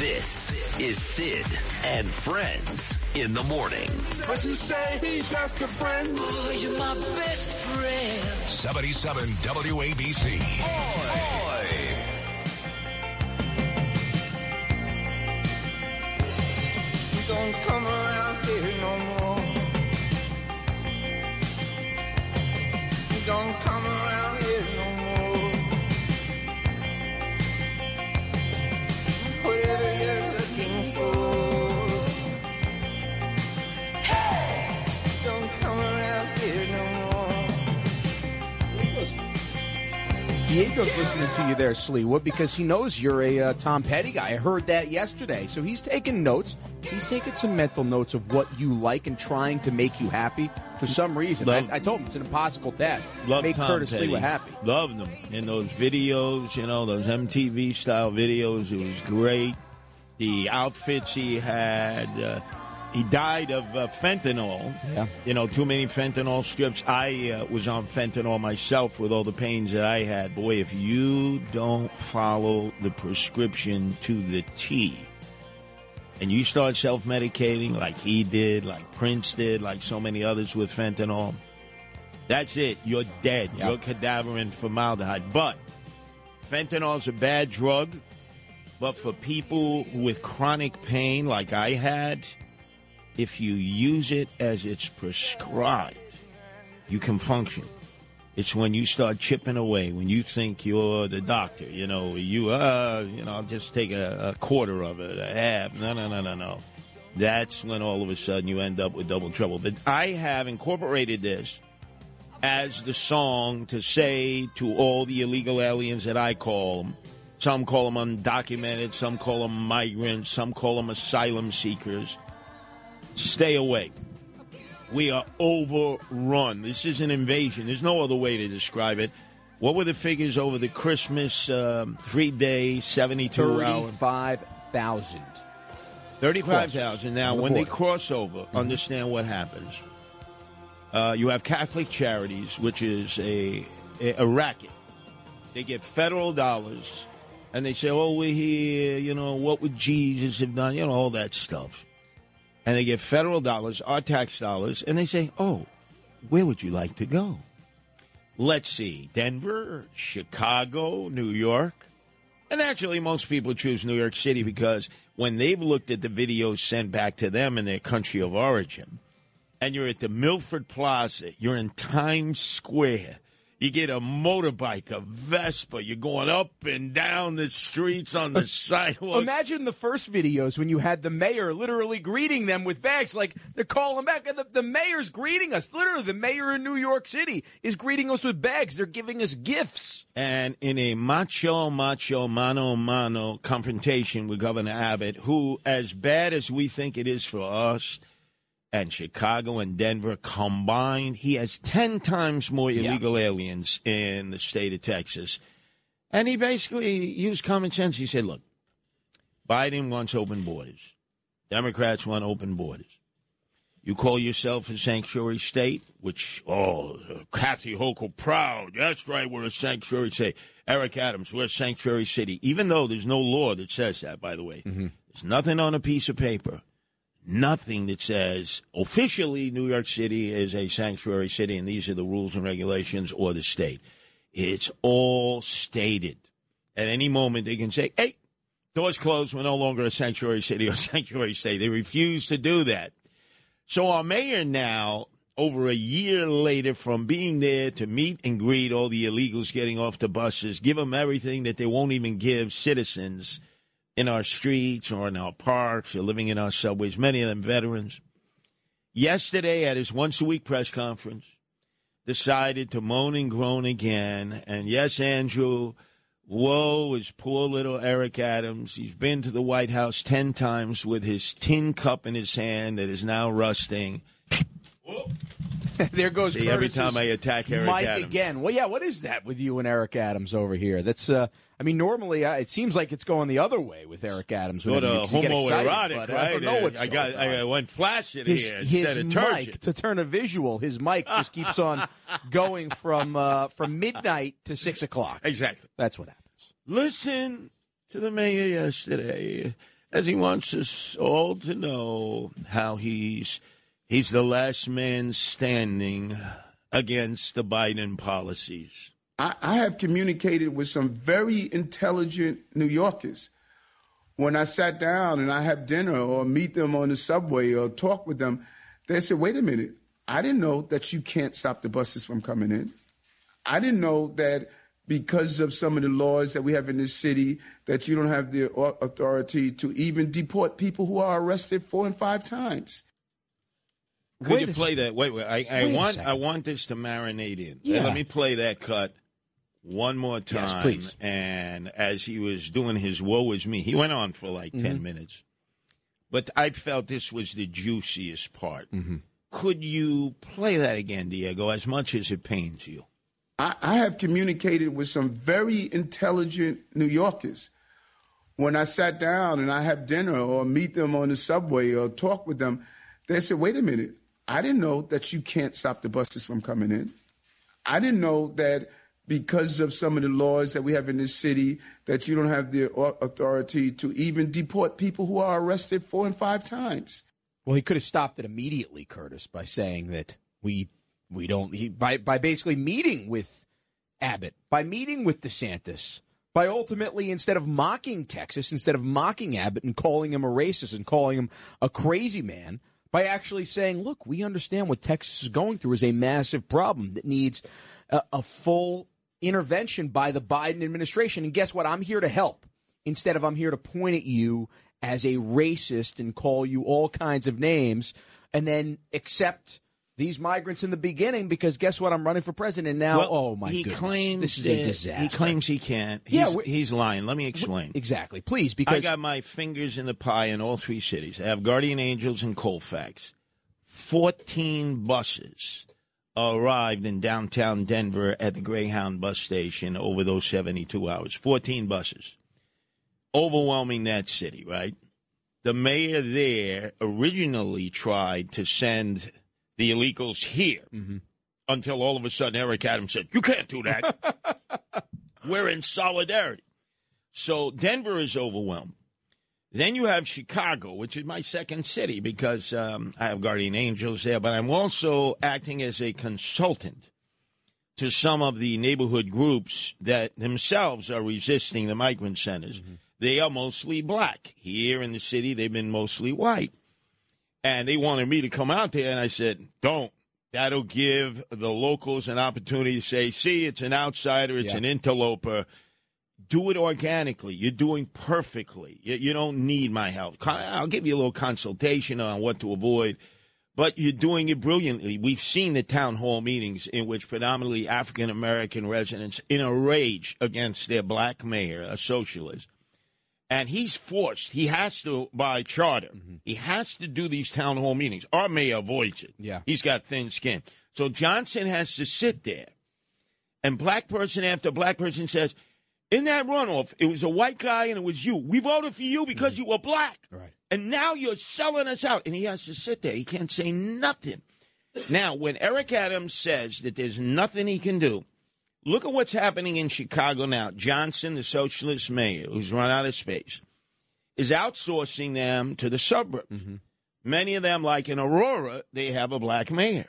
This is Sid and Friends in the morning. But you say he's just a friend. Oh, you're my best friend. 77 WABC. Don't Diego's listening to you there, Sleewood, because he knows you're a uh, Tom Petty guy. I heard that yesterday. So he's taking notes. He's taking some mental notes of what you like and trying to make you happy for some reason. Love- I, I told him it's an impossible task. Love make Tom Curtis Petty. Sleewood happy. Loved them in those videos, you know, those MTV style videos. It was great. The outfits he had. Uh, he died of uh, fentanyl. Yeah. You know, too many fentanyl strips. I uh, was on fentanyl myself with all the pains that I had. Boy, if you don't follow the prescription to the T, and you start self medicating like he did, like Prince did, like so many others with fentanyl, that's it. You're dead. Yep. You're cadaver in formaldehyde. But fentanyl's a bad drug. But for people with chronic pain like I had, if you use it as it's prescribed, you can function. It's when you start chipping away, when you think you're the doctor, you know, you, uh, you know, I'll just take a, a quarter of it, a half. No, no, no, no, no. That's when all of a sudden you end up with double trouble. But I have incorporated this as the song to say to all the illegal aliens that I call them. Some call them undocumented, some call them migrants, some call them asylum seekers. Stay away. We are overrun. This is an invasion. There's no other way to describe it. What were the figures over the Christmas um, three day, 72 hour? 35,000. 35,000. Now, the when they cross over, understand what happens. Uh, you have Catholic Charities, which is a, a, a racket. They get federal dollars, and they say, oh, we're here, you know, what would Jesus have done? You know, all that stuff. And they get federal dollars, our tax dollars, and they say, oh, where would you like to go? Let's see, Denver, Chicago, New York. And actually, most people choose New York City because when they've looked at the videos sent back to them in their country of origin, and you're at the Milford Plaza, you're in Times Square, you get a motorbike, a Vespa, you're going up and down the streets on the sidewalks. Imagine the first videos when you had the mayor literally greeting them with bags, like they're calling back. And the, the mayor's greeting us. Literally, the mayor in New York City is greeting us with bags. They're giving us gifts. and in a macho, macho, mano, mano confrontation with Governor Abbott, who, as bad as we think it is for us, and Chicago and Denver combined, he has 10 times more illegal aliens in the state of Texas. And he basically used common sense. He said, look, Biden wants open borders. Democrats want open borders. You call yourself a sanctuary state, which, oh, Kathy Hochul, proud. That's right, we're a sanctuary state. Eric Adams, we're a sanctuary city. Even though there's no law that says that, by the way. Mm-hmm. There's nothing on a piece of paper. Nothing that says officially New York City is a sanctuary city and these are the rules and regulations or the state. It's all stated. At any moment, they can say, hey, doors closed. We're no longer a sanctuary city or sanctuary state. They refuse to do that. So our mayor now, over a year later from being there to meet and greet all the illegals getting off the buses, give them everything that they won't even give citizens in our streets or in our parks or living in our subways, many of them veterans. Yesterday at his once a week press conference, decided to moan and groan again. And yes, Andrew, woe is poor little Eric Adams. He's been to the White House 10 times with his tin cup in his hand that is now rusting. there goes See, every time I attack Eric Mike Adams. again. Well, yeah. What is that with you and Eric Adams over here? That's. uh I mean, normally uh, it seems like it's going the other way with Eric Adams. Sort whenever of you- you get excited, homoerotic, right? I don't know what's I got. going on. I went flaccid his, here his instead of turgid. mic to turn a visual. His mic just keeps on going from uh, from midnight to six o'clock. Exactly. That's what happens. Listen to the mayor yesterday. as he wants us all to know how he's he's the last man standing against the Biden policies. I, I have communicated with some very intelligent New Yorkers. When I sat down and I have dinner or meet them on the subway or talk with them, they said, wait a minute, I didn't know that you can't stop the buses from coming in. I didn't know that because of some of the laws that we have in this city that you don't have the authority to even deport people who are arrested four and five times. Could Wait you play second. that? Wait, wait. I, I Wait want. I want this to marinate in. Yeah. Let me play that cut one more time. Yes, please. And as he was doing his "Woe is me," he went on for like Mm-hmm. 10 minutes. But I felt this was the juiciest part. Mm-hmm. Could you play that again, Diego? As much as it pains you. I, I have communicated with some very intelligent New Yorkers. When I sat down and I have dinner or meet them on the subway or talk with them, they said, wait a minute, I didn't know that you can't stop the buses from coming in. I didn't know that because of some of the laws that we have in this city that you don't have the authority to even deport people who are arrested four and five times. Well, he could have stopped it immediately, Curtis, by saying that we we don't he, by by basically meeting with Abbott, by meeting with DeSantis, by ultimately instead of mocking Texas, instead of mocking Abbott and calling him a racist and calling him a crazy man, by actually saying, "Look, we understand what Texas is going through is a massive problem that needs a, a full intervention by the Biden administration." And guess what? I'm here to help instead of I'm here to point at you as a racist and call you all kinds of names and then accept these migrants in the beginning because guess what? I'm running for president now. Well, oh my he goodness. claims this is a disaster. He claims he can't. He's, Yeah, he's lying. Let me explain. exactly. Please, Because I got my fingers in the pie in all three cities. I have Guardian Angels and Colfax. 14 buses arrived in downtown Denver at the Greyhound bus station over those 72 hours. 14 buses. Overwhelming that city, right? The mayor there originally tried to send the illegals here mm-hmm. until all of a sudden Eric Adams said, You can't do that. We're in solidarity. So Denver is overwhelmed. Then you have Chicago, which is my second city because um, I have Guardian Angels there, but I'm also acting as a consultant to some of the neighborhood groups that themselves are resisting the migrant centers. They are mostly black. Here in the city, they've been mostly white. And they wanted me to come out there, and I said, don't. That'll give the locals an opportunity to say, see, it's an outsider, it's Yeah. an interloper do it organically. You're doing perfectly. You, you don't need my help. I'll give you a little consultation on what to avoid, but you're doing it brilliantly. We've seen the town hall meetings in which predominantly African American residents in a rage against their black mayor, a socialist. And he's forced, he has to, by charter, mm-hmm. he has to do these town hall meetings. Our mayor avoids it. Yeah. He's got thin skin. So Johnson has to sit there and black person after black person says, in that runoff, it was a white guy and it was you. We voted for you because you were black. Right. And now you're selling us out. And he has to sit there. He can't say nothing. Now, when Eric Adams says that there's nothing he can do, look at what's happening in Chicago now. Johnson, the socialist mayor, who's run out of space, is outsourcing them to the suburbs. Mm-hmm. Many of them, like in Aurora, they have a black mayor.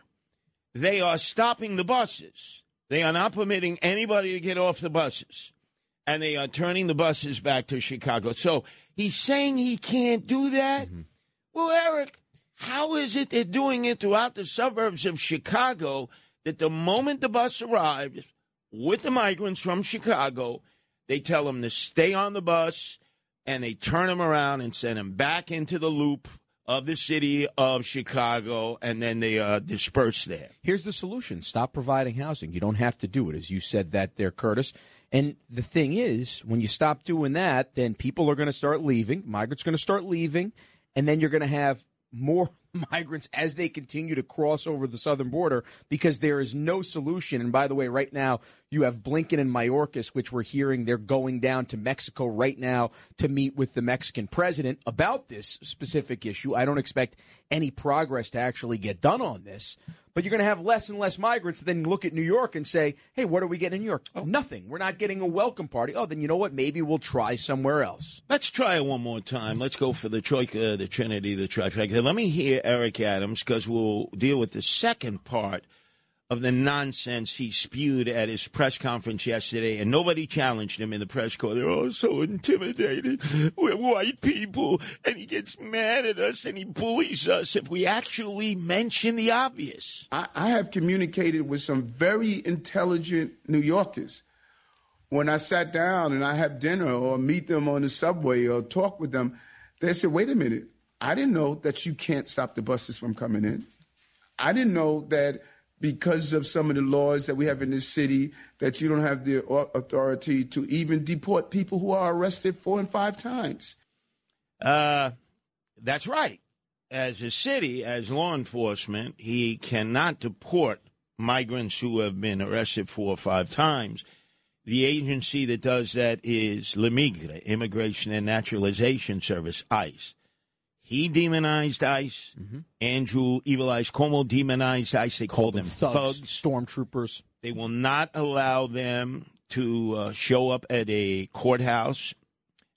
They are stopping the buses. They are not permitting anybody to get off the buses. And they are turning the buses back to Chicago. So he's saying he can't do that? Well, Eric, how is it they're doing it throughout the suburbs of Chicago that the moment the bus arrives with the migrants from Chicago, they tell them to stay on the bus and they turn them around and send them back into the loop of the city of Chicago and then they uh, disperse there? Here's the solution stop providing housing. You don't have to do it, as you said that there, Curtis. And the thing is, when you stop doing that, then people are going to start leaving. Migrants are going to start leaving. And then you're going to have more migrants as they continue to cross over the southern border because there is no solution. And by the way, right now, you have Blinken and Mayorkas, which we're hearing they're going down to Mexico right now to meet with the Mexican president about this specific issue. I don't expect any progress to actually get done on this. But you're going to have less and less migrants. Then look at New York and say, "Hey, what are we getting in New York? Nothing. We're not getting a welcome party. Oh, then you know what? Maybe we'll try somewhere else." Let's try it one more time. Let's go for the troika, the trinity, the trifecta. Let me hear Eric Adams because we'll deal with the second part of the nonsense he spewed at his press conference yesterday, and nobody challenged him in the press corps. They're all so intimidated. We're white people, and he gets mad at us and he bullies us if we actually mention the obvious. I, I have communicated with some very intelligent New Yorkers. When I sat down and I have dinner or meet them on the subway or talk with them, they said, wait a minute, I didn't know that you can't stop the buses from coming in. I didn't know that because of some of the laws that we have in this city that you don't have the authority to even deport people who are arrested four and five times. Uh, that's right. As a city, as law enforcement, he cannot deport migrants who have been arrested four or five times. The agency that does that is La Migra, Immigration and Naturalization Service, ICE. He demonized ICE. Andrew Evil Eyes Cuomo demonized ICE. They called them thugs. stormtroopers. They will not allow them to uh, show up at a courthouse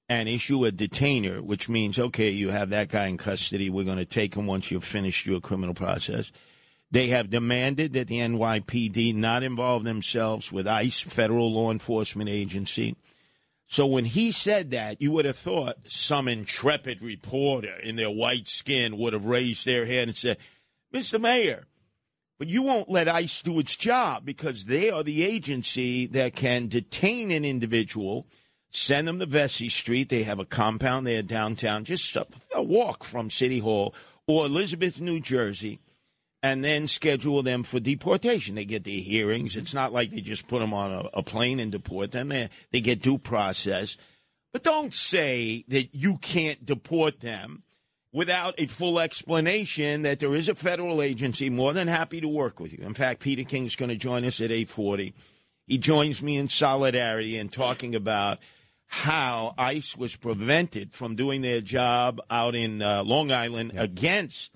and issue a detainer, which means, okay, you have that guy in custody. We're going to take him once you've finished your criminal process. They have demanded that the NYPD not involve themselves with ICE, federal law enforcement agency. So when he said that, you would have thought some intrepid reporter in their white skin would have raised their hand and said, Mr. Mayor, but you won't let ICE do its job because they are the agency that can detain an individual, send them to Vesey Street. They have a compound there downtown, just a, a walk from City Hall or Elizabeth, New Jersey, and then schedule them for deportation. They get their hearings. It's not like they just put them on a, a plane and deport them. They, they get due process. But don't say that you can't deport them without a full explanation that there is a federal agency more than happy to work with you. In fact, Peter King is going to join us at 840. He joins me in solidarity and talking about how ICE was prevented from doing their job out in uh, Long Island against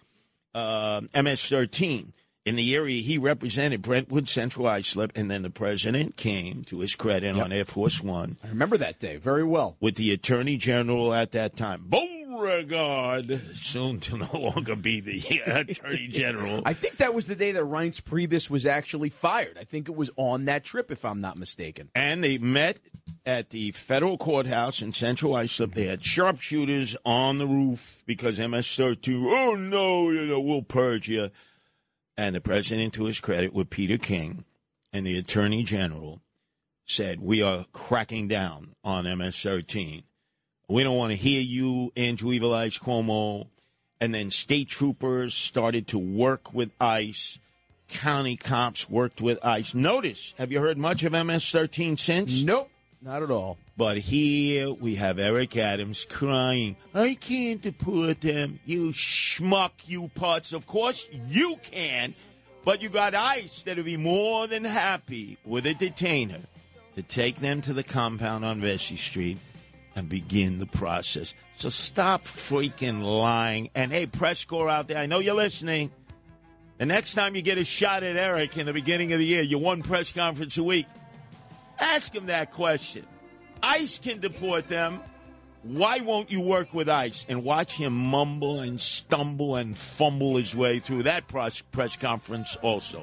uh, MS-13 in the area he represented, Brentwood Central Islip, and then the president came, to his credit, on Air Force One I remember that day very well. with the attorney general at that time, Beauregard, soon to no longer be the attorney general. I think that was the day that Reince Priebus was actually fired. I think it was on that trip, if I'm not mistaken. and they met at the federal courthouse in Central Islip. They had sharpshooters on the roof because MS-13. Oh no, you know we'll purge you. And the president, to his credit, with Peter King and the attorney general, said we are cracking down on MS-13. We don't want to hear you, Andrew Evil Eyes Cuomo. And then state troopers started to work with ICE. County cops worked with ICE. Notice, have you heard much of MS-13 since? Nope, not at all. But here we have Eric Adams crying, I can't deport them. You schmuck, you putz. Of course you can, but you got ICE that'll be more than happy with a detainer to take them to the compound on Vesey Street and begin the process. So stop freaking lying. And hey, press corps out there, I know you're listening. The next time you get a shot at Eric in the beginning of the year, you one press conference a week. Ask him that question. ICE can deport them. Why won't you work with ICE? And watch him mumble and stumble and fumble his way through that press, conference also.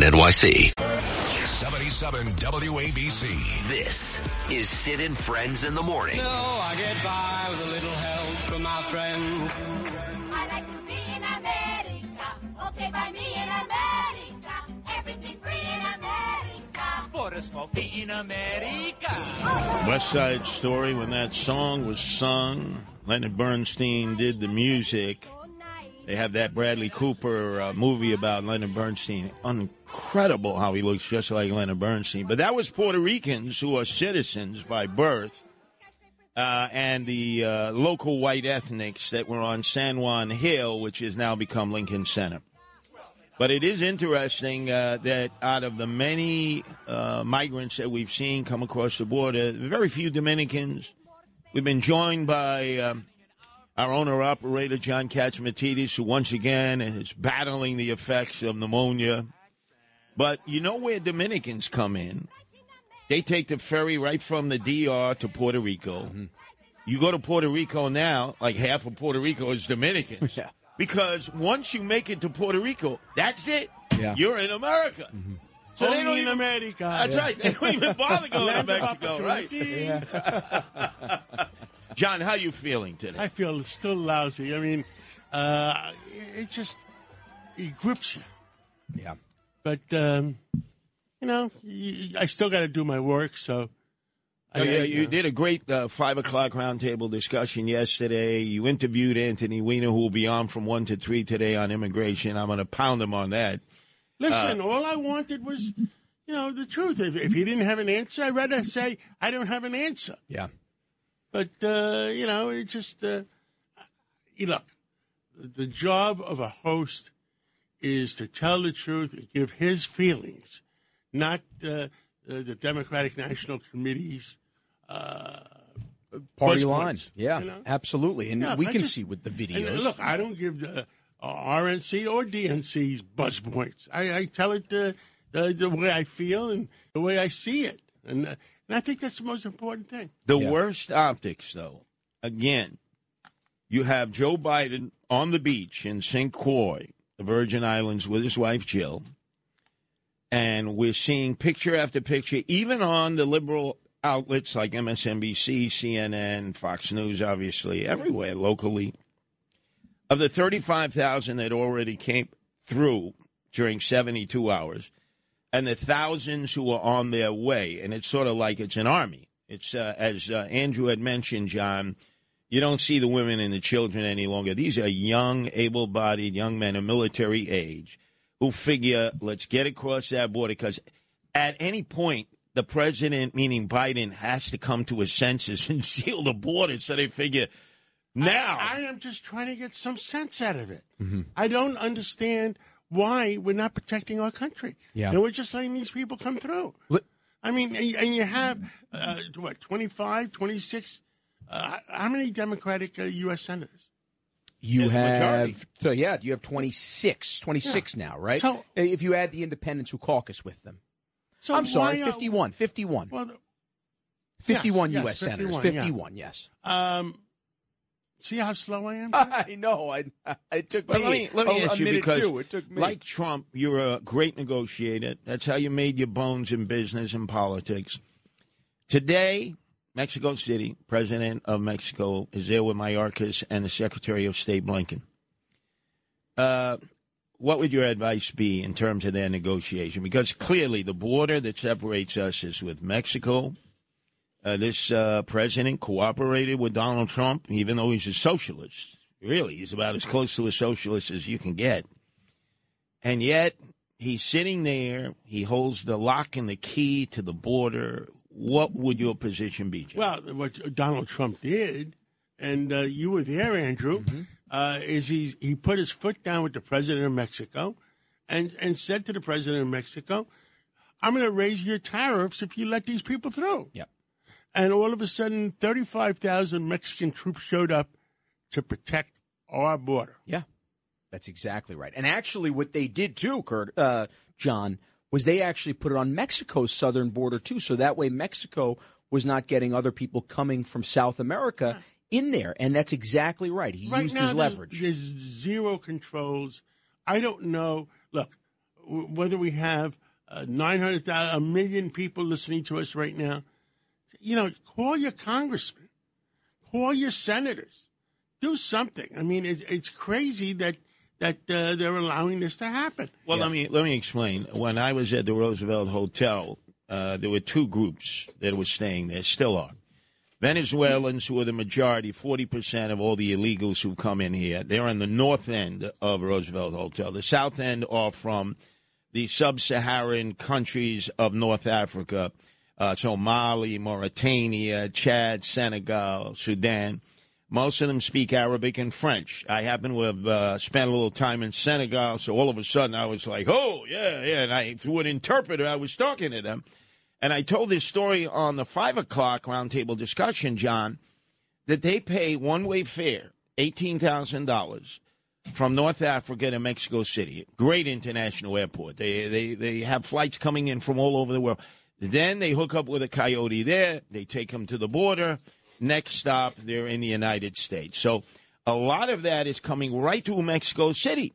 NYC. 77 WABC. This is Sid and Friends in the Morning. No, I get by with a little help from my friends. I like to be in America. Okay, by me in America. Everything free in America. Por eso in America. West Side Story, when that song was sung, Leonard Bernstein did the music. They have that Bradley Cooper uh, movie about Leonard Bernstein. Incredible how he looks just like Leonard Bernstein. But that was Puerto Ricans who are citizens by birth. Uh, and the uh, local white ethnics that were on San Juan Hill, which has now become Lincoln Center. But it is interesting uh, that out of the many uh, migrants that we've seen come across the border, very few Dominicans. We've been joined by um, our owner operator, John Catsimatidis, who once again is battling the effects of pneumonia. But you know where Dominicans come in? They take the ferry right from the DR to Puerto Rico. You go to Puerto Rico now, like half of Puerto Rico is Dominicans. Yeah. Because once you make it to Puerto Rico, that's it. Yeah. You're in America. So they don't in even, America. That's right. They don't even bother going to Mexico, right? opportunity. John, how you feeling today? I feel still lousy. I mean, uh, it just it grips you. Yeah. But um, you know, I still got to do my work. So, Oh, I, yeah, I- you did a great uh, five o'clock roundtable discussion yesterday. You interviewed Anthony Weiner, who will be on from one to three today on immigration. I'm going to pound him on that. Listen, Uh, all I wanted was, you know, the truth. If, if he didn't have an answer, I'd rather say I don't have an answer. Yeah. But uh, you know, it just uh, you look. The job of a host is to tell the truth and give his feelings, not uh, the, the Democratic National Committee's uh, Party lines. Yeah. you know? Absolutely. And Yeah, we I can just- see with the And, videos. uh, look, I don't give the uh, RNC or DNC's buzz points. I, I tell it the, the the way I feel and the way I see it, and uh, and I think that's the most important thing. The Yeah. worst optics, though, again, you have Joe Biden on the beach in St. Croix, Virgin Islands, with his wife Jill. And we're seeing picture after picture, even on the liberal outlets like MSNBC, CNN, Fox News, obviously, everywhere locally, of the 35,000 that already came through during 72 hours and the thousands who are on their way. And it's sort of like it's an army. It's, uh, as uh, Andrew had mentioned, John, you don't see the women and the children any longer. These are young, able bodied young men of military age who figure, let's get across that border because at any point, the president, meaning Biden, has to come to his senses and seal the border. So they figure, now. I, I am just trying to get some sense out of it. I don't understand why we're not protecting our country. Yeah. And we're just letting these people come through. Let- I mean, and and you have, uh, what, 25, 26? Uh, how many Democratic uh, U.S. senators? You Yeah, the majority. have so yeah, you have 26, 26 now, right? So- if you add the independents who caucus with them. So I'm sorry, why, uh, 51, 51. Well, the- 51 yes, U.S. senators, 51, yeah. yes. um, see how slow I am? I know. I, it took But me, let me let me ask a you because, too. It took me. like Trump, you're a great negotiator. That's how you made your bones in business and politics. Today, Mexico City, President of Mexico, is there with Mayorkas and the Secretary of State Blinken. Uh, what would your advice be in terms of their negotiation? Because clearly, the border that separates us is with Mexico. Uh, this uh, president cooperated with Donald Trump, even though he's a socialist. Really, he's about as close to a socialist as you can get. And yet, he's sitting there. He holds the lock and the key to the border. What would your position be, Jim? Well, what Donald Trump did, and uh, you were there, Andrew, uh, is he he put his foot down with the president of Mexico, and and said to the president of Mexico, "I'm going to raise your tariffs if you let these people through." Yep. And all of a sudden, thirty-five thousand Mexican troops showed up to protect our border. Yeah, that's exactly right. And actually, what they did too, Kurt, uh, John, was they actually put it on Mexico's southern border too, so that way Mexico was not getting other people coming from South America in there. And that's exactly right. He right used now, his there's- leverage. There's zero controls. I don't know. Look, w- whether we have uh, 900,000, a million people listening to us right now, you know, call your congressman, call your senators, do something. I mean, it's, it's crazy that that uh, they're allowing this to happen. Well, let me let me explain. When I was at the Roosevelt Hotel, uh, there were two groups that were staying there, still are. Venezuelans, who are the majority, forty percent of all the illegals who come in here, they're on the north end of Roosevelt Hotel. The south end are from the sub-Saharan countries of North Africa, uh, so Mali, Mauritania, Chad, Senegal, Sudan. Most of them speak Arabic and French. I happen to have uh, spent a little time in Senegal, so all of a sudden I was like, "Oh, yeah, yeah!" And I, through an interpreter, I was talking to them, and I told this story on the five o'clock roundtable discussion, John, that they pay one-way fare, eighteen thousand dollars, from North Africa to Mexico City. Great international airport. They they they have flights coming in from all over the world. Then they hook up with a coyote there. They take them to the border. Next stop, they're in the United States. So a lot of that is coming right to Mexico City.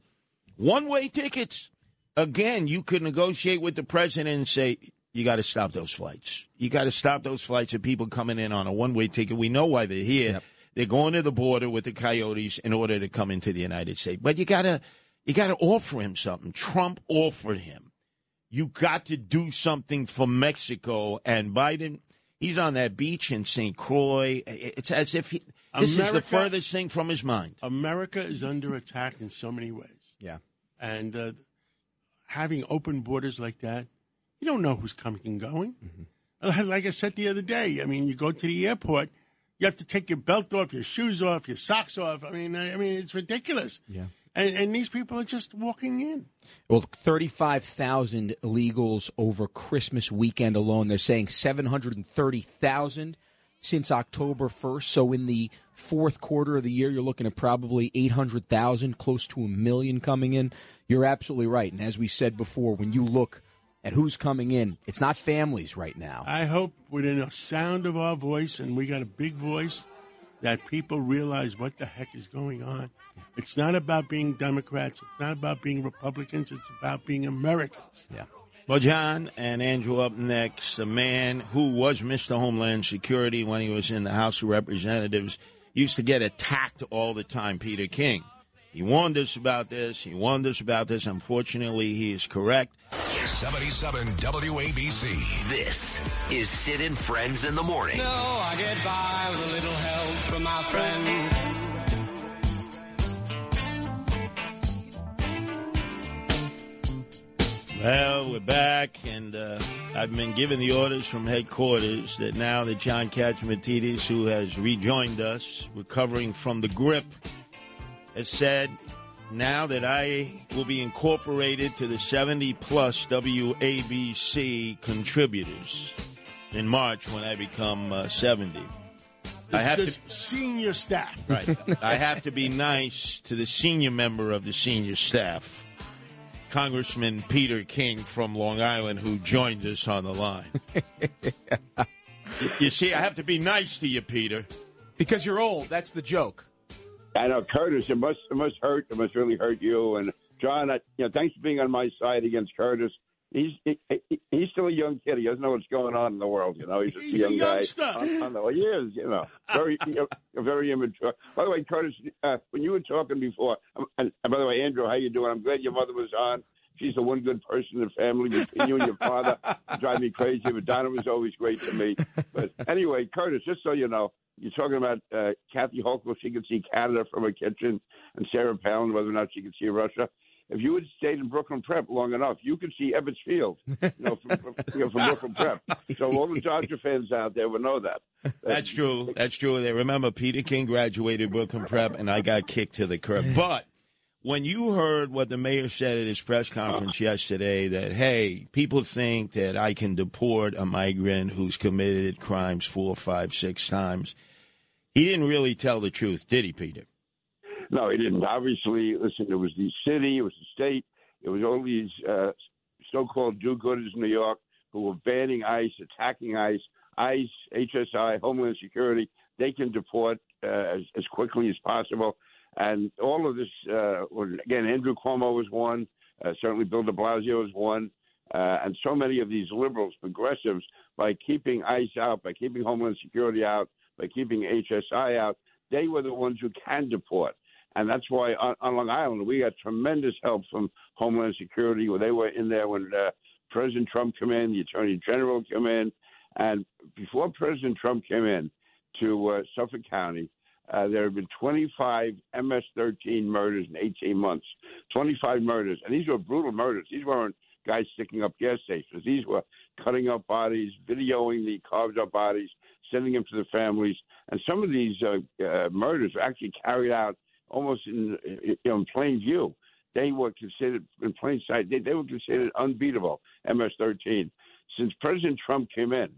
One way tickets. Again, you could negotiate with the president and say, you got to stop those flights. You got to stop those flights of people coming in on a one way ticket. We know why they're here. They're going to the border with the coyotes in order to come into the United States. But you gotta you gotta offer him something. Trump offered him. You got to do something for Mexico and Biden. He's on that beach in St. Croix. It's as if he, this is the furthest thing from his mind. America is under attack in so many ways. Yeah. And uh, having open borders like that, you don't know who's coming and going. Mm-hmm. Uh, Like I said the other day, I mean, you go to the airport, you have to take your belt off, your shoes off, your socks off. I mean, I, I mean, it's ridiculous. Yeah. And, and these people are just walking in. Well, 35,000 illegals over Christmas weekend alone. They're saying 730,000 since October 1st. So in the fourth quarter of the year, you're looking at probably 800,000, close to a million coming in. You're absolutely right. And as we said before, when you look at who's coming in, it's not families right now. I hope within a sound of our voice, and we got a big voice, that people realize what the heck is going on. It's not about being Democrats. It's not about being Republicans. It's about being Americans. Yeah. Well, John and Andrew up next. A man who was Mr. Homeland Security when he was in the House of Representatives used to get attacked all the time, Peter King. He warned us about this. He warned us about this. Unfortunately, he is correct. 77 WABC. This is Sid and Friends in the Morning. No, I get by with a little help from my friends. Well, we're back, and uh, I've been given the orders from headquarters that now that John Catsimatidis, who has rejoined us, recovering from the grip, has said now that I will be incorporated to the 70 plus WABC contributors in March when I become uh, 70. I have this to senior staff. Right. I have to be nice to the senior member of the senior staff, Congressman Peter King from Long Island, who joined us on the line. You- you see, I have to be nice to you, Peter. Because you're old. That's the joke. I know, Curtis. It must it must hurt. It must really hurt you. And John, I, you know, thanks for being on my side against Curtis. He's he, he- he's still a young kid. He doesn't know what's going on in the world. You know, he's just He's a a young youngster. guy. On, on the, well, he is. You know, very you know, very immature. By the way, Curtis, uh, when you were talking before, um, and, and by the way, Andrew, how you doing? I'm glad your mother was on. She's the one good person in the family between you and your father. Drive me crazy, but Donna was always great to me. But anyway, Curtis, just so you know, you're talking about uh, Kathy Hochul. She can see Canada from her kitchen, and Sarah Palin, whether or not she can see Russia. if you had stayed in Brooklyn Prep long enough, you could see Ebbets Field, you know, from, from, you know, from Brooklyn Prep. So all the Dodger fans out there will know that. That's true. That's true. They remember Peter King graduated Brooklyn Prep, and I got kicked to the curb. But when you heard what the mayor said at his press conference yesterday, that hey, people think that I can deport a migrant who's committed crimes four, five, six times, he didn't really tell the truth, did he, Peter? No, he didn't. Obviously, listen, it was the city, it was the state, it was all these uh, so-called do-gooders in New York who were banning ICE, attacking ICE, ICE, HSI, Homeland Security. They can deport uh, as, as quickly as possible. And all of this, uh, again, Andrew Cuomo was one. Uh, certainly Bill de Blasio was one. Uh, and so many of these liberals, progressives, by keeping ICE out, by keeping Homeland Security out, by keeping HSI out, they were the ones who can deport. And that's why on, on Long Island, we got tremendous help from Homeland Security. They were in there when uh, President Trump came in, the Attorney General came in. And before President Trump came in to uh, Suffolk County, uh, there have been 25 MS-13 murders in 18 months. 25 murders, and these were brutal murders. These weren't guys sticking up gas stations. These were cutting up bodies, videoing the carved up bodies, sending them to the families. And some of these uh, uh, murders were actually carried out almost in, in plain view. They were considered in plain sight. They, they were considered unbeatable. MS-13. Since President Trump came in,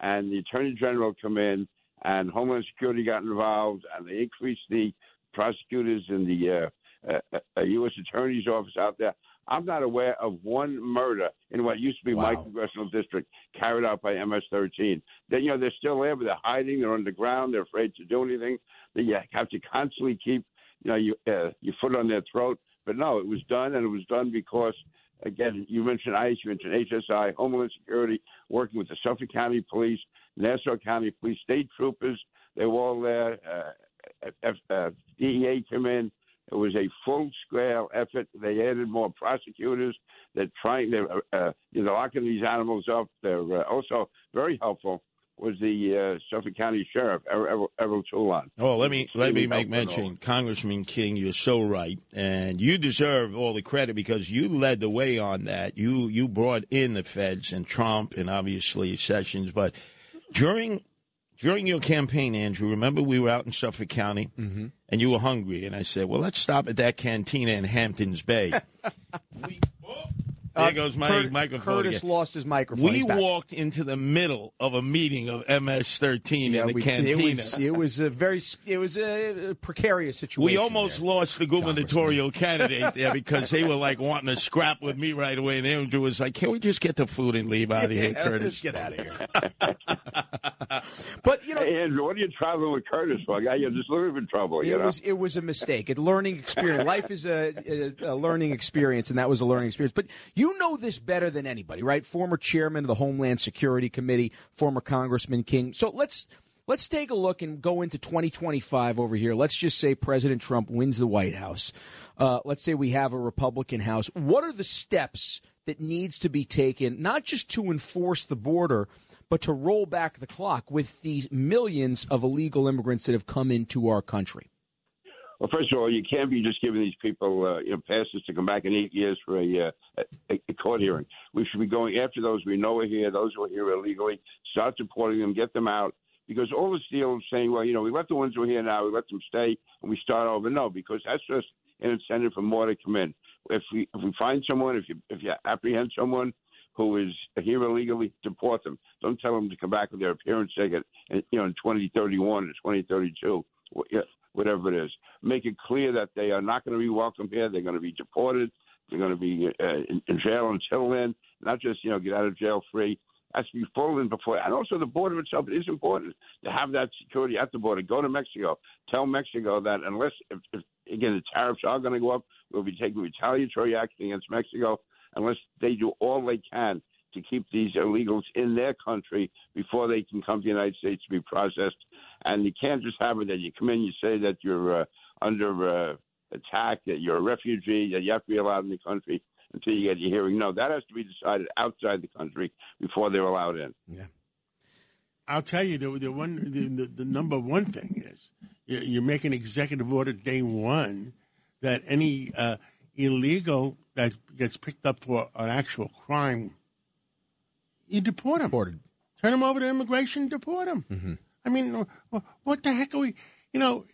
and the Attorney General came in, and Homeland Security got involved, and they increased the prosecutors in the uh, uh, uh, U.S. Attorney's office out there. I'm not aware of one murder in what used to be my congressional district carried out by MS-13. Then you know they're still there, but they're hiding. They're underground. They're afraid to do anything. They you have to constantly keep you know you, uh, your foot on their throat. But no, it was done, and it was done because again, you mentioned ICE, you mentioned HSI, Homeland Security, working with the Suffolk County Police, Nassau County Police, state troopers. They were all there. Uh, F, uh, DEA came in. It was a full scale effort. They added more prosecutors. They're trying. They're uh, you know locking these animals up. They're uh, also very helpful. Was the uh, Suffolk County Sheriff Errol, Errol Toulon? Oh, let me let me make mention, Congressman King. You're so right, and you deserve all the credit because you led the way on that. You you brought in the feds and Trump and obviously Sessions, but during during your campaign, Andrew, remember we were out in Suffolk County Mm-hmm. and you were hungry, and I said, "Well, let's stop at that cantina in Hampton Bays." We- oh, there goes my Curt- microphone. Curtis again. lost his microphone. We walked into the middle of a meeting of MS-13 Yeah, in the we- cantina. It was, it was a very it was a precarious situation. We almost lost the gubernatorial candidate there because they were like wanting to scrap with me right away. And Andrew was like, "Can we just get the food and leave out of here, Yeah, Curtis? let's get out of here." but you know, hey Andrew, what are you traveling with Curtis for? Guy, you're just looking for trouble. You It know? was it was a mistake. A learning experience. Life is a, a, a learning experience, and that was a learning experience. But you know this better than anybody, right? Former chairman of the Homeland Security Committee, former Congressman King. So let's let's take a look and go into 2025 over here. Let's just say President Trump wins the White House. Uh, let's say we have a Republican House. What are the steps that needs to be taken, not just to enforce the border? But to roll back the clock with these millions of illegal immigrants that have come into our country. Well, first of all, you can't be just giving these people uh, you know passes to come back in eight years for a, uh, a, a court hearing. We should be going after those we know are here, those who are here illegally. Start supporting them, get them out. Because all this deal of saying, well, you know, we let the ones who are here now, we let them stay, and we start over. No, because that's just an incentive for more to come in. If we if we find someone, if you if you apprehend someone who is here illegally, deport them. Don't tell them to come back with their appearance ticket, you know, in 2031 or 2032, wh- yeah, whatever it is. Make it clear that they are not going to be welcome here. They're going to be deported. They're going to be uh, in, in jail until then. Not just you know get out of jail free. Has to be full before, and also the border itself. It is important to have that security at the border. Go to Mexico. Tell Mexico that unless, if, if, again, the tariffs are going to go up, we'll be taking retaliatory action against Mexico unless they do all they can to keep these illegals in their country before they can come to the United States to be processed. And you can't just have it that you come in, you say that you're uh, under uh, attack, that you're a refugee, that you have to be allowed in the country until you get your hearing. No, that has to be decided outside the country before they're allowed in. Yeah. I'll tell you the the one the, the, the number one thing is you, you make an executive order day one that any uh, illegal that gets picked up for an actual crime, you deport him. Deported. Turn him over to immigration, deport him. Mm-hmm. I mean, what the heck are we? You know,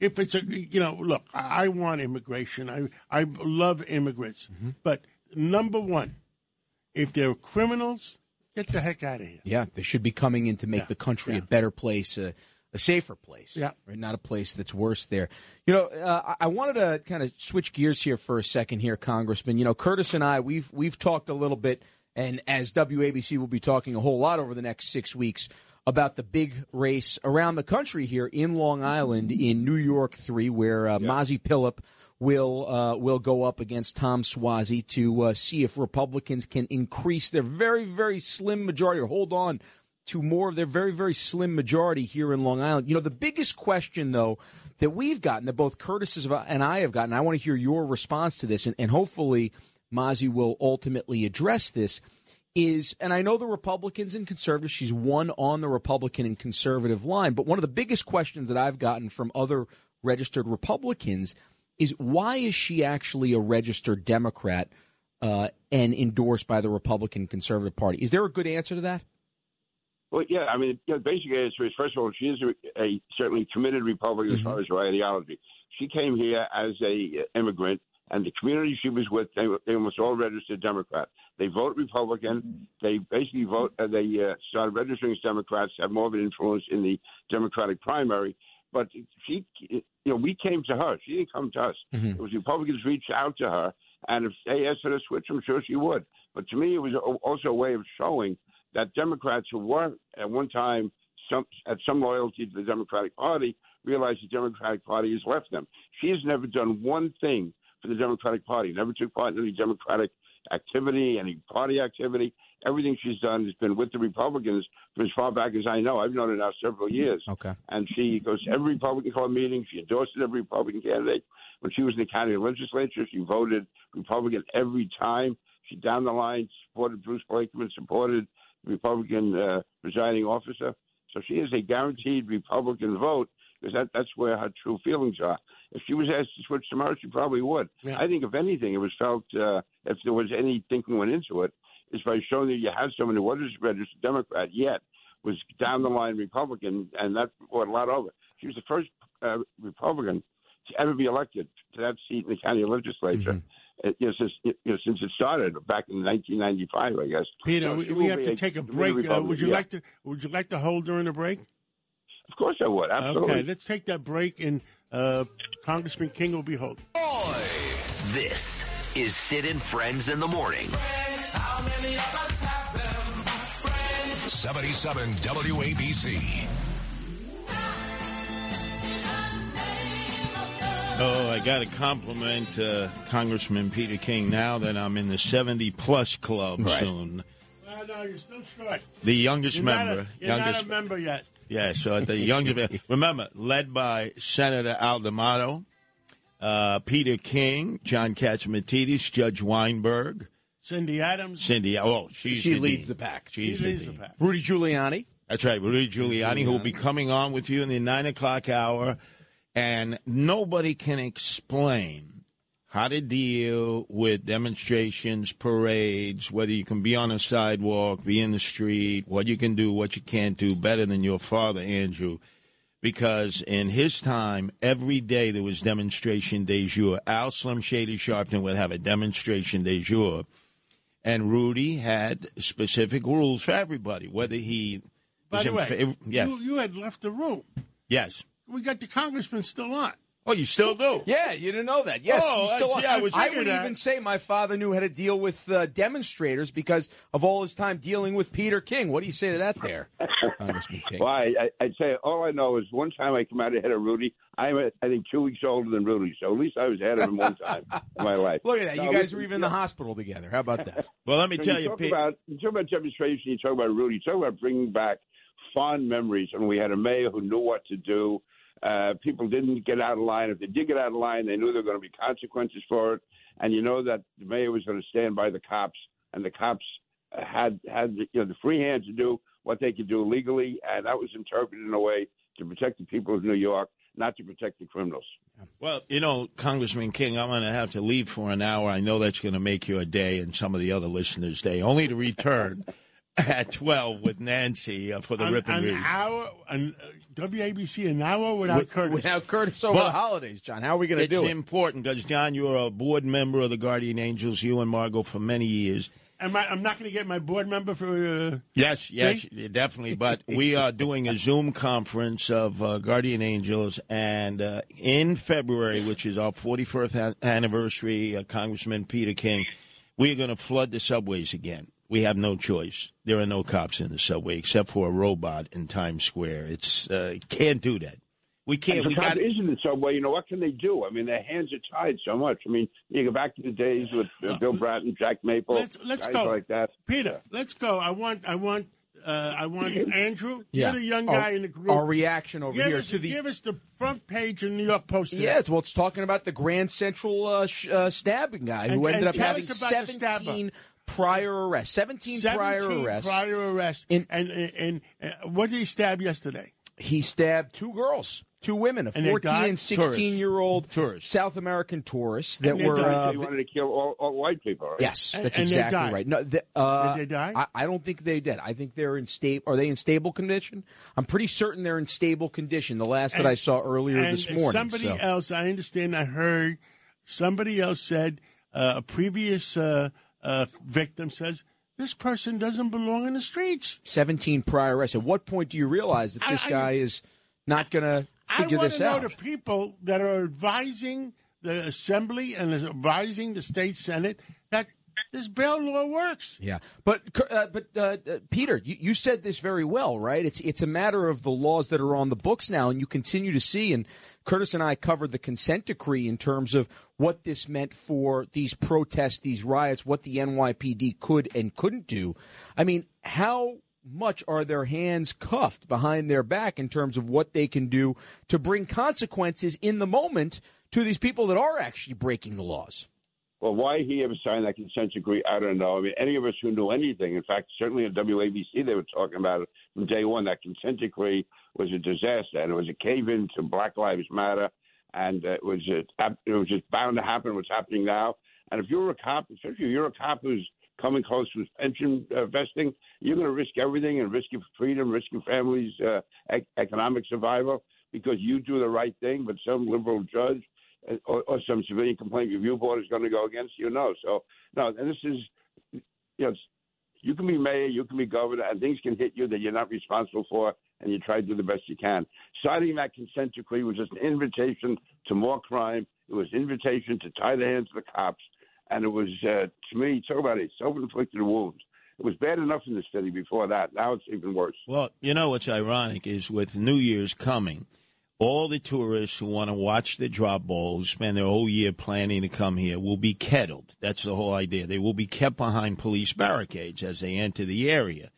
if it's a, you know, look, I want immigration. I I love immigrants, Mm-hmm. but number one, if they're criminals, get the heck out of here. Yeah, they should be coming in to make the country a better place, a, a safer place. Yeah. right, not a place that's worse. There, you know, uh, I I wanted to kind of switch gears here for a second, here, Congressman. You know, Curtis and I, we've we've talked a little bit, and as WABC will be talking a whole lot over the next six weeks about the big race around the country here in Long Island, in New York three, where uh, Mazi Pilip will uh, will go up against Tom Suozzi to uh, see if Republicans can increase their very very slim majority or hold on to more of their very very slim majority here in Long Island. You know, the biggest question though that we've gotten that both Curtis and I have gotten, I want to hear your response to this, and, and hopefully Mazi will ultimately address this. Is and I know the Republicans and conservatives. She's one on the Republican and conservative line, but one of the biggest questions that I've gotten from other registered Republicans is why is she actually a registered Democrat uh, and endorsed by the Republican Conservative Party? Is there a good answer to that? Well, yeah, I mean, the basic answer is first of all, she is a, a certainly committed Republican as far as her ideology. She came here as a immigrant, and the community she was with, they, they almost all registered Democrat. They vote Republican. They basically vote. Uh, they uh, started registering as Democrats, have more of an influence in the Democratic primary. But she, you know, we came to her. She didn't come to us. It was Republicans reached out to her, and if they asked her to switch, I'm sure she would. But to me, it was also a way of showing that Democrats who were at one time some had some loyalty to the Democratic Party realize the Democratic Party has left them. She has never done one thing for the Democratic Party. Never took part in any Democratic activity, any party activity. Everything she's done has been with the Republicans for as far back as I know. I've known her now several years. Okay. And she goes to every Republican club meeting. She endorsed every Republican candidate. When she was in the county legislature, she voted Republican every time. She down the line supported Bruce Blakeman, supported the Republican uh, presiding officer. So she is a guaranteed Republican vote because that, that's where her true feelings are. If she was asked to switch tomorrow, she probably would. I think, if anything, it was felt, uh, if there was any thinking went into it, is by showing that you had someone who wasn't registered Democrat yet was down the line Republican, and that brought a lot over. She was the first uh, Republican to ever be elected to that seat in the county legislature. uh, You know, since you know, since it started back in 1995, I guess. Peter, So we, we have to take a break. Uh, would you yeah. like to? Would you like to hold during the break? Of course, I would. Absolutely. Okay, let's take that break, and uh, Congressman King will be holding. This is Sid and Friends in the Morning. 77 WABC. Oh, I got to compliment uh, Congressman Peter King now that I'm in the 70 plus club Right. soon. No, no, you're still short. The youngest You're not a- member. you're not youngest, a member yet. Yeah, so at the youngest, remember, led by Senator Al D'Amato, uh, Peter King, John Catsimatidis, Judge Weinberg, Cindy Adams. Cindy. Oh, she's She the leads dean. the pack. She's He the leads the dean. pack. Rudy Giuliani. That's right, Rudy Giuliani, who will be coming on with you in the nine o'clock hour, and nobody can explain how to deal with demonstrations, parades, whether you can be on a sidewalk, be in the street, what you can do, what you can't do, better than your father, Andrew. Because in his time, every day there was demonstration de jour. Al Slim Shady Sharpton would have a demonstration de jour and Rudy had specific rules for everybody. Whether he By the way, yeah, you, you had left the room. yes. We got the congressman still on. Oh, you still do? Yeah, you didn't know that. Yes, Oh, still that's- yeah, I was I would that. even say my father knew how to deal with uh, demonstrators because of all his time dealing with Peter King. What do you say to that there, Congressman King? Well, I, I, I'd say all I know is one time I come out ahead of Rudy. I'm, uh, I think, two weeks older than Rudy, so at least I was ahead of him one time in my life. Look at that. No, You guys listen, were even in the hospital together. How about that? Well, let me So tell you, talk Pete. about you talk about demonstration. You talk about Rudy. You talk about bringing back fond memories when we had a mayor who knew what to do. Uh, people didn't get out of line. If they did get out of line, they knew there were going to be consequences for it. And you know that the mayor was going to stand by the cops, and the cops had had the, you know the free hand to do what they could do legally, and that was interpreted in a way to protect the people of New York, not to protect the criminals. Well, you know, Congressman King, I'm going to have to leave for an hour. I know that's going to make your day and some of the other listeners' day, only to return at 12 with Nancy uh, for the An, Rip and an Read. hour, an, uh, WABC, an hour without With- Curtis. Without Curtis over But the holidays, John. How are we going to do it? It's important because, John, you're a board member of the Guardian Angels, you and Margot, for many years. Am I, I'm not going to get my board member for. Uh, Yes, yes, See? definitely. But we are doing a Zoom conference of uh, Guardian Angels, and uh, in February, which is our 41st anniversary, uh, Congressman Peter King, we are going to flood the subways again. We have no choice. There are no cops in the subway except for a robot in Times Square. It's uh, can't do that. We can't. If We cop got is in the subway, you know, what can they do? I mean, their hands are tied so much. I mean, you go back to the days with uh, Bill Bratton, Jack Maple, let's let's guys go, like that. Peter. Let's go. I want I want uh, I want Andrew. Yeah. You're the young Our- guy in the group. our reaction over give here us, to the- give us the front page of New York Post. today. Yeah, it's, well, it's talking about the Grand Central uh, sh- uh, stabbing guy who And- ended and up tell having us about the stabber. 17 prior arrests. 17, prior 17 arrests. prior arrests. In- and and, and uh, what did he stab yesterday? he stabbed two girls, two women, a And 14 and 16 year old Tourists. South American tourists that And they were. Uh, he wanted to kill all, all white people. Right? Yes, that's and exactly died. right. No, the, uh, Did they die? I, I don't think they did. I think they're in stable. Are they in stable condition? I'm pretty certain they're in stable condition. The last that I saw earlier and this morning. Somebody so. else, I understand. I heard somebody else said uh, a previous uh, uh, victim says this person doesn't belong in the streets. 17 prior arrests. At what point do you realize that this I- guy is not going to figure this out? I want to know the people that are advising the assembly and is advising the state senate this bail law works. Yeah, but uh, but uh, uh, Peter, you, you said this very well, right? It's it's a matter of the laws that are on the books now, and you continue to see. And Curtis and I covered the consent decree in terms of what this meant for these protests, these riots, what the NYPD could and couldn't do. I mean, how much are their hands cuffed behind their back in terms of what they can do to bring consequences in the moment to these people that are actually breaking the laws? Well, why he ever signed that consent decree, I don't know. I mean, any of us who knew anything, in fact, certainly at WABC, they were talking about it from day one. That consent decree was a disaster, and it was a cave-in to Black Lives Matter, and it was a, it was just bound to happen. What's happening now, and if you're a cop, especially if you're a cop who's coming close to pension uh, vesting, you're going to risk everything and risk your freedom, risk your family's uh, ec- economic survival because you do the right thing, but some liberal judge or, or some civilian complaint review board is going to go against you. No, so no, and this is, you know, you can be mayor, you can be governor, and things can hit you that you're not responsible for, and you try to do the best you can. Signing that consent decree was just an invitation to more crime. It was an invitation to tie the hands of the cops, and it was, uh, to me, talk about it, self-inflicted wounds. It was bad enough in the city before that. Now it's even worse. Well, you know what's ironic is with New Year's coming, all the tourists who want to watch the drop ball, who spend their whole oh, year planning to come here, will be kettled. That's the whole idea. They will be kept behind police barricades as they enter the area.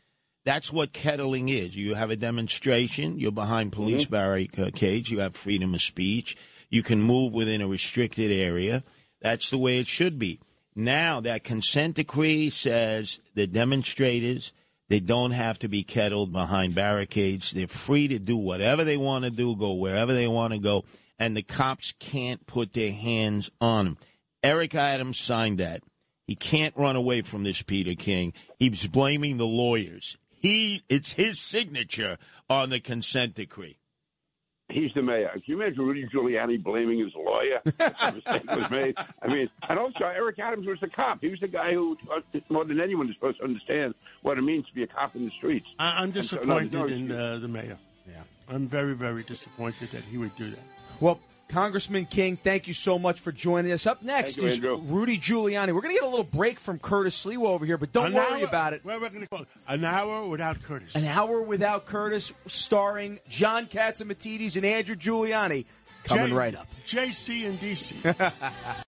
That's what kettling is. You have a demonstration, you're behind police mm-hmm. barricades, you have freedom of speech, you can move within a restricted area. That's the way it should be. Now, that consent decree says the demonstrators, they don't have to be kettled behind barricades. They're free to do whatever they want to do, go wherever they want to go, and the cops can't put their hands on them. Eric Adams signed that. He can't run away from this, Peter King. He's blaming the lawyers. He, it's his signature on the consent decree. He's the mayor. Can you imagine Rudy Giuliani blaming his lawyer? a mistake was made. I mean, and also Eric Adams was the cop. He was the guy who, uh, more than anyone, is supposed to understand what it means to be a cop in the streets. I, I'm And so, no, disappointed no, in uh, the mayor. Yeah. I'm very, very disappointed that he would do that. Well, Congressman King, thank you so much for joining us. Up next you, is Andrew. Rudy Giuliani. We're going to get a little break from Curtis Sliwa over here, but don't An worry hour- about it. Well, we're going to call it an hour without Curtis. An hour without Curtis, starring John Catsimatidis and Andrew Giuliani, coming J- right up. JC and DC.